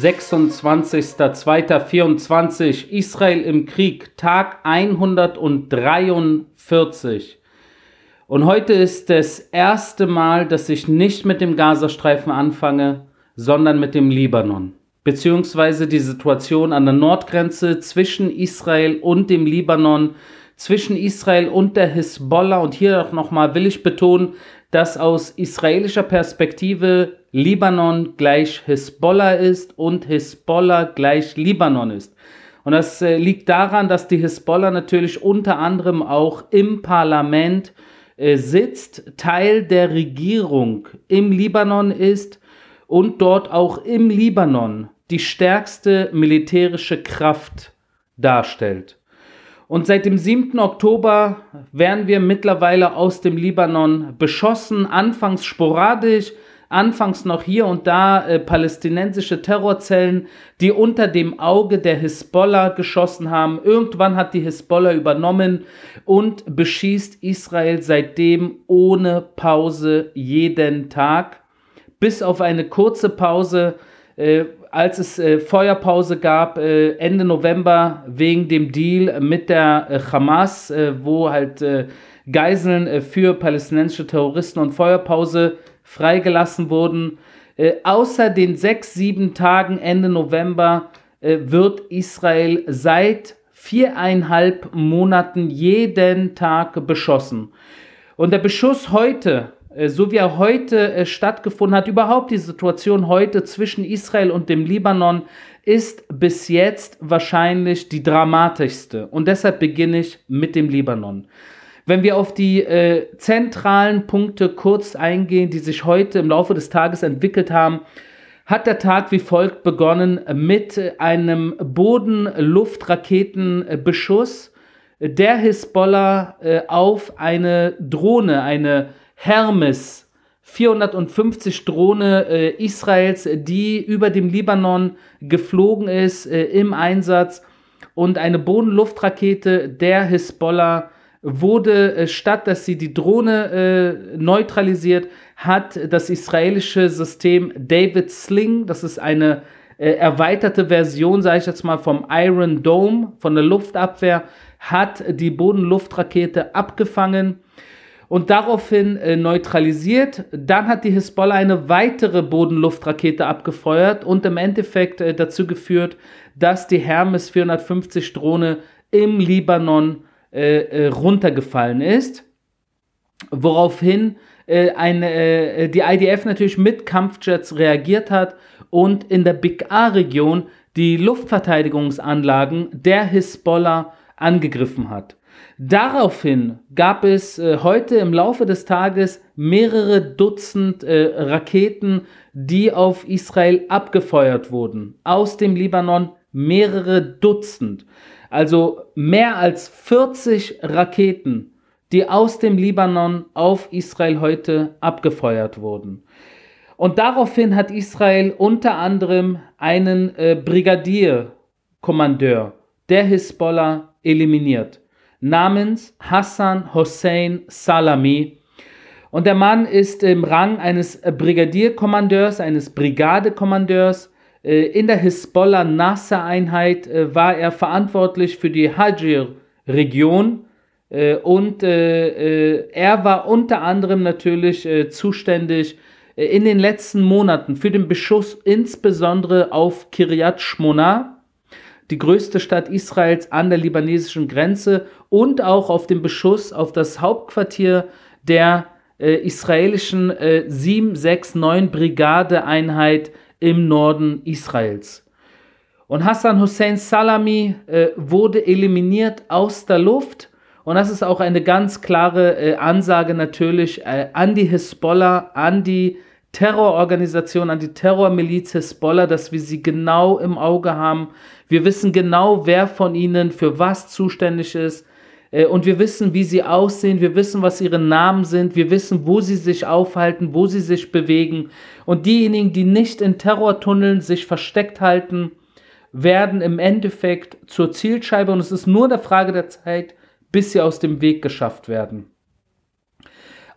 26.02.24 Israel im Krieg, Tag 143. Und heute ist das erste Mal, dass ich nicht mit dem Gazastreifen anfange, sondern mit dem Libanon. Beziehungsweise die Situation an der Nordgrenze zwischen Israel und dem Libanon, zwischen Israel und der Hisbollah. Und hier auch nochmal will ich betonen, dass aus israelischer Perspektive Libanon gleich Hisbollah ist und Hisbollah gleich Libanon ist. Und das äh, liegt daran, dass die Hisbollah natürlich unter anderem auch im Parlament äh, sitzt, Teil der Regierung im Libanon ist und dort auch im Libanon die stärkste militärische Kraft darstellt. Und seit dem 7. Oktober werden wir mittlerweile aus dem Libanon beschossen, anfangs sporadisch, anfangs noch hier und da äh, palästinensische Terrorzellen, die unter dem Auge der Hisbollah geschossen haben. Irgendwann hat die Hisbollah übernommen und beschießt Israel seitdem ohne Pause jeden Tag, bis auf eine kurze Pause, äh, als es äh, Feuerpause gab, äh, Ende November wegen dem Deal mit der äh, Hamas, äh, wo halt Geiseln für palästinensische Terroristen und Feuerpause freigelassen wurden. Äh, außer den sechs, sieben Tagen Ende November äh, wird Israel seit viereinhalb Monaten jeden Tag beschossen. Und der Beschuss heute, äh, so wie er heute äh, stattgefunden hat, überhaupt die Situation heute zwischen Israel und dem Libanon, ist bis jetzt wahrscheinlich die dramatischste. Und deshalb beginne ich mit dem Libanon. Wenn wir auf die äh, zentralen Punkte kurz eingehen, die sich heute im Laufe des Tages entwickelt haben, hat der Tag wie folgt begonnen mit einem Boden-Luft-Raketenbeschuss der Hisbollah äh, auf eine Drohne, eine Hermes. 450 Drohne äh, Israels, die über dem Libanon geflogen ist äh, im Einsatz. Und eine Boden-Luft-Rakete der Hisbollah wurde, äh, statt dass sie die Drohne äh, neutralisiert, hat das israelische System David Sling, das ist eine äh, erweiterte Version, sage ich jetzt mal, vom Iron Dome, von der Luftabwehr, hat die Bodenluftrakete abgefangen und daraufhin äh, neutralisiert. Dann hat die Hisbollah eine weitere Bodenluftrakete abgefeuert und im Endeffekt äh, dazu geführt, dass die Hermes 450 Drohne im Libanon äh, äh, runtergefallen ist, woraufhin äh, eine, äh, die IDF natürlich mit Kampfjets reagiert hat und in der Big A-Region die Luftverteidigungsanlagen der Hisbollah angegriffen hat. Daraufhin gab es äh, heute im Laufe des Tages mehrere Dutzend äh, Raketen, die auf Israel abgefeuert wurden. Aus dem Libanon mehrere Dutzend. Also mehr als 40 Raketen, die aus dem Libanon auf Israel heute abgefeuert wurden. Und daraufhin hat Israel unter anderem einen äh, Brigadierkommandeur der Hisbollah eliminiert, namens Hassan Hossein Salami. Und der Mann ist im Rang eines Brigadierkommandeurs, eines Brigadekommandeurs. Äh, in der Hisbollah Nasser-Einheit äh, war er verantwortlich für die Hajir-Region. Äh, und er war unter anderem natürlich zuständig in den letzten Monaten für den Beschuss insbesondere auf Kiryat Shmona, die größte Stadt Israels an der libanesischen Grenze und auch auf den Beschuss auf das Hauptquartier der äh, israelischen äh, 769 Brigadeeinheit im Norden Israels. Und Hassan Hussein Salami äh, wurde eliminiert aus der Luft. Und das ist auch eine ganz klare äh, Ansage natürlich äh, an die Hisbollah, an die Terrororganisation, an die Terrormiliz Hisbollah, dass wir sie genau im Auge haben. Wir wissen genau, wer von ihnen für was zuständig ist. Äh, und wir wissen, wie sie aussehen, wir wissen, was ihre Namen sind, wir wissen, wo sie sich aufhalten, wo sie sich bewegen. Und diejenigen, die nicht in Terrortunneln sich versteckt halten, werden im Endeffekt zur Zielscheibe und es ist nur eine Frage der Zeit, bis sie aus dem Weg geschafft werden.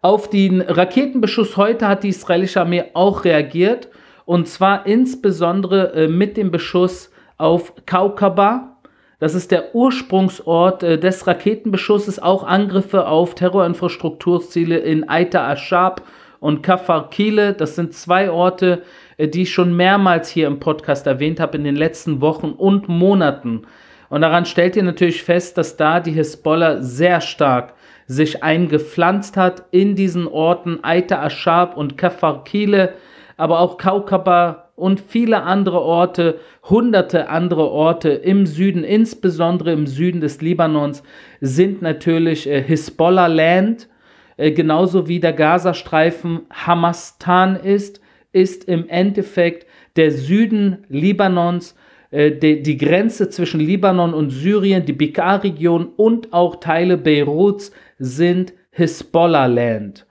Auf den Raketenbeschuss heute hat die israelische Armee auch reagiert Und zwar insbesondere äh, mit dem Beschuss auf Kaukaba. Das ist der Ursprungsort äh, des Raketenbeschusses. Auch Angriffe auf Terrorinfrastrukturziele in Aita Ashab und Kafar Kile. Das sind zwei Orte, äh, die ich schon mehrmals hier im Podcast erwähnt habe in den letzten Wochen und Monaten. Und daran stellt ihr natürlich fest, dass da die Hisbollah sehr stark sich eingepflanzt hat in diesen Orten Aita Ashab und Kafar Kile, aber auch Kaukaba und viele andere Orte, hunderte andere Orte im Süden, insbesondere im Süden des Libanons, sind natürlich äh, Hisbollah-Land, äh, genauso wie der Gazastreifen Hamastan ist, ist im Endeffekt der Süden Libanons äh, die, die, Grenze zwischen Libanon und Syrien, die Bikar-Region und auch Teile Beiruts sind Hisbollah-Land.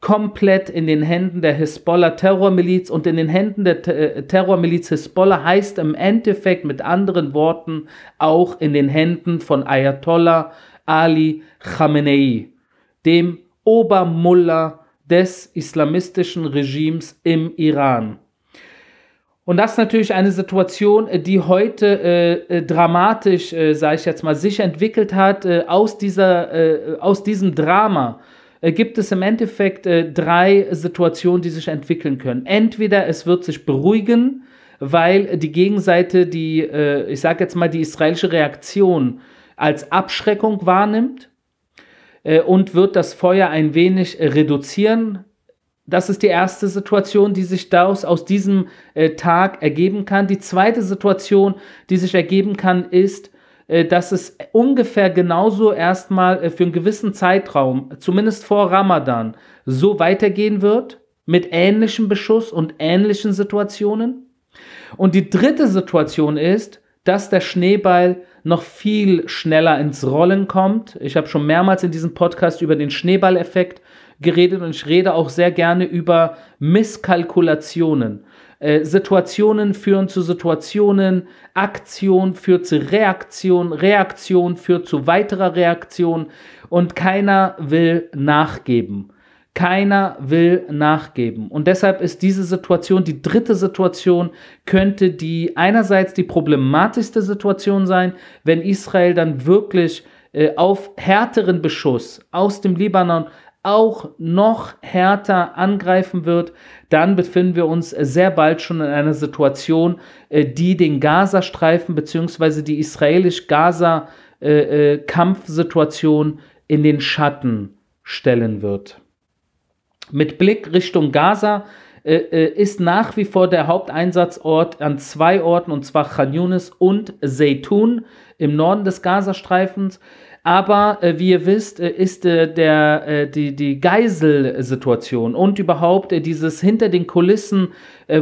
Komplett in den Händen der Hisbollah-Terrormiliz und in den Händen der äh, Terrormiliz Hisbollah heißt im Endeffekt mit anderen Worten auch in den Händen von Ayatollah Ali Khamenei, dem Obermullah des islamistischen Regimes im Iran. Und das ist natürlich eine Situation, äh, die heute äh, äh, dramatisch, äh, sage ich jetzt mal, sich entwickelt hat. Äh, aus, dieser, äh, aus diesem Drama gibt es im Endeffekt drei Situationen, die sich entwickeln können. Entweder es wird sich beruhigen, weil die Gegenseite die, ich sage jetzt mal, die israelische Reaktion als Abschreckung wahrnimmt und wird das Feuer ein wenig reduzieren das ist die erste Situation, die sich daraus aus diesem äh, Tag ergeben kann. Die zweite Situation, die sich ergeben kann, ist, äh, dass es ungefähr genauso erstmal äh, für einen gewissen Zeitraum, zumindest vor Ramadan, so weitergehen wird mit ähnlichem Beschuss und ähnlichen Situationen. Und die dritte Situation ist, dass der Schneeball noch viel schneller ins Rollen kommt. Ich habe schon mehrmals in diesem Podcast über den Schneeballeffekt geredet und ich rede auch sehr gerne über Misskalkulationen. Äh, Situationen führen zu Situationen, Aktion führt zu Reaktion, Reaktion führt zu weiterer Reaktion und keiner will nachgeben. Keiner will nachgeben. Und deshalb ist diese Situation, die dritte Situation, könnte die einerseits die problematischste Situation sein, wenn Israel dann wirklich äh, auf härteren Beschuss aus dem Libanon auch noch härter angreifen wird, dann befinden wir uns sehr bald schon in einer Situation, äh, die den Gazastreifen bzw. die israelisch-Gaza-Kampfsituation äh, äh, in den Schatten stellen wird. Mit Blick Richtung Gaza ist nach wie vor der Haupteinsatzort an zwei Orten, und zwar Khan Yunis und Zeytun im Norden des Gazastreifens. Aber äh, wie ihr wisst, äh, ist äh, der, äh, die, die Geiselsituation und überhaupt äh, dieses hinter den Kulissen,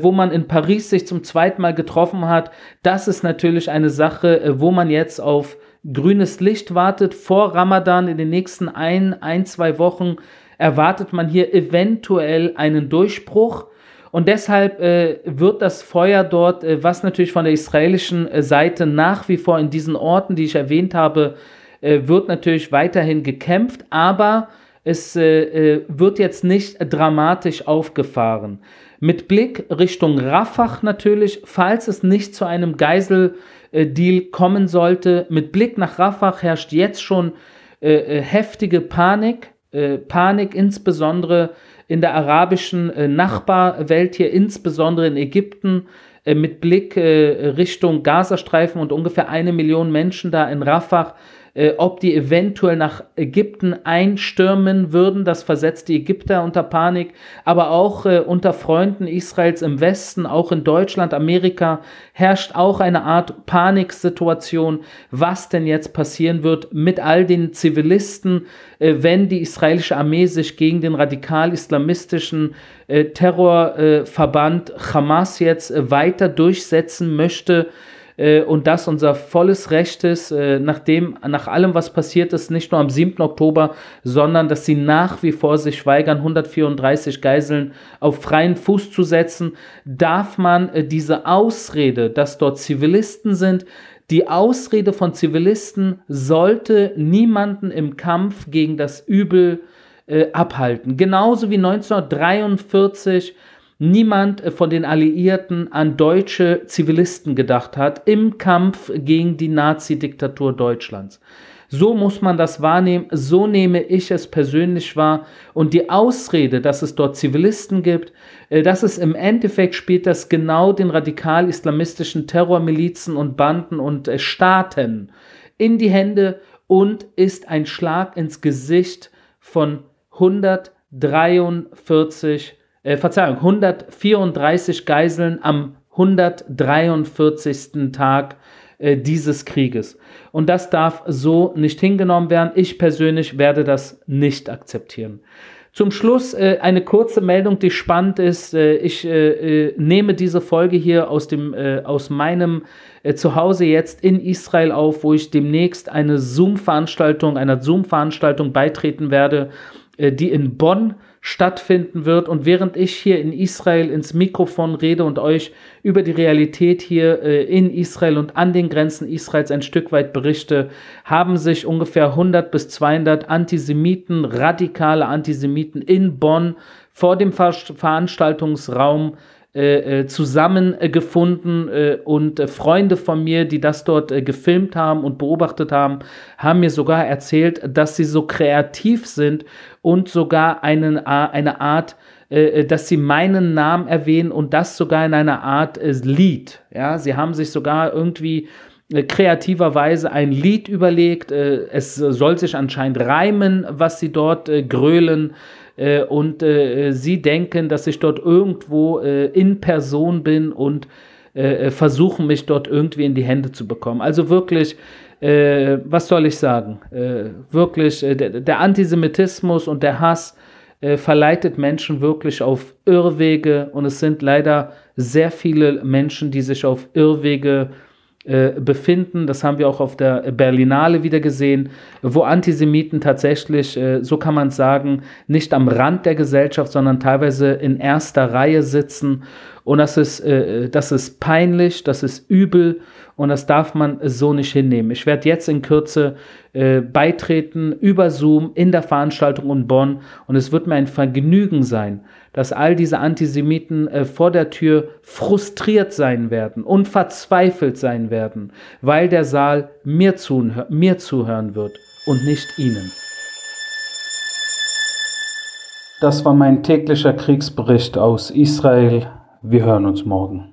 wo man in Paris sich zum zweiten Mal getroffen hat, das ist natürlich eine Sache, wo man jetzt auf grünes Licht wartet. Vor Ramadan in den nächsten ein, ein, zwei Wochen erwartet man hier eventuell einen Durchbruch. Und deshalb äh, wird das Feuer dort, äh, was natürlich von der israelischen äh, Seite nach wie vor in diesen Orten, die ich erwähnt habe, äh, wird natürlich weiterhin gekämpft, aber es äh, äh, wird jetzt nicht dramatisch aufgefahren. Mit Blick Richtung Rafah natürlich, falls es nicht zu einem Geiseldeal kommen sollte, mit Blick nach Rafah herrscht jetzt schon äh, heftige Panik, äh, Panik insbesondere in der arabischen äh, Nachbarwelt hier, insbesondere in Ägypten, mit Blick Richtung Gazastreifen und ungefähr eine Million Menschen da in Rafah äh, ob die eventuell nach Ägypten einstürmen würden. Das versetzt die Ägypter unter Panik, aber auch äh, unter Freunden Israels im Westen, auch in Deutschland, Amerika, herrscht auch eine Art Paniksituation, was denn jetzt passieren wird mit all den Zivilisten, äh, wenn die israelische Armee sich gegen den radikal-islamistischen äh, Terrorverband äh, Hamas jetzt äh, weiter durchsetzen möchte äh, und das unser volles Recht ist, äh, nachdem, nach allem, was passiert ist, nicht nur am 7. Oktober, sondern dass sie nach wie vor sich weigern, 134 Geiseln auf freien Fuß zu setzen, darf man äh, diese Ausrede, dass dort Zivilisten sind, die Ausrede von Zivilisten sollte niemanden im Kampf gegen das Übel äh, abhalten. Genauso wie 1943 niemand von den Alliierten an deutsche Zivilisten gedacht hat im Kampf gegen die Nazi-Diktatur Deutschlands. So muss man das wahrnehmen, so nehme ich es persönlich wahr. Und die Ausrede, dass es dort Zivilisten gibt, äh, dass es im Endeffekt spielt das genau den radikal-islamistischen Terrormilizen und Banden und äh, Staaten in die Hände und ist ein Schlag ins Gesicht von 143, äh, Verzeihung, 134 Geiseln am 143. Tag äh, dieses Krieges. Und das darf so nicht hingenommen werden. Ich persönlich werde das nicht akzeptieren. Zum Schluss äh, eine kurze Meldung, die spannend ist. Äh, ich äh, äh nehme diese Folge hier aus, dem, äh, aus meinem äh, Zuhause jetzt in Israel auf, wo ich demnächst eine Zoom-Veranstaltung, einer Zoom-Veranstaltung beitreten werde, die in Bonn stattfinden wird. Und während ich hier in Israel ins Mikrofon rede und euch über die Realität hier äh, in Israel und an den Grenzen Israels ein Stück weit berichte, haben sich ungefähr 100 bis 200 Antisemiten, radikale Antisemiten in Bonn vor dem Ver Veranstaltungsraum äh, äh, zusammengefunden äh, und Freunde von mir, die das dort gefilmt haben und beobachtet haben, haben mir sogar erzählt, dass sie so kreativ sind und sogar einen, eine Art dass sie meinen Namen erwähnen und das sogar in einer Art Lied. Ja, sie haben sich sogar irgendwie kreativerweise ein Lied überlegt. es soll sich anscheinend reimen, was sie dort grölen. Äh, und äh, sie denken, dass ich dort irgendwo äh, in Person bin und äh, äh, versuchen, mich dort irgendwie in die Hände zu bekommen. Also wirklich, äh, was soll ich sagen? wirklich, der, Antisemitismus und der Hass verleitet Menschen wirklich auf Irrwege und es sind leider sehr viele Menschen, die sich auf Irrwege äh, äh, befinden. Das haben wir auch auf der Berlinale wieder gesehen, wo Antisemiten tatsächlich, äh, so kann man sagen, nicht am Rand der Gesellschaft, sondern teilweise in erster Reihe sitzen. Und das ist, äh, das ist peinlich, das ist übel und das darf man so nicht hinnehmen. Ich werde jetzt in Kürze äh, beitreten über Zoom in der Veranstaltung in Bonn und es wird mir ein Vergnügen sein, dass all diese Antisemiten äh, vor der Tür frustriert sein werden und verzweifelt sein werden, weil der Saal mir, zuhör mir zuhören wird und nicht ihnen. Das war mein täglicher Kriegsbericht aus Israel. Wir hören uns morgen.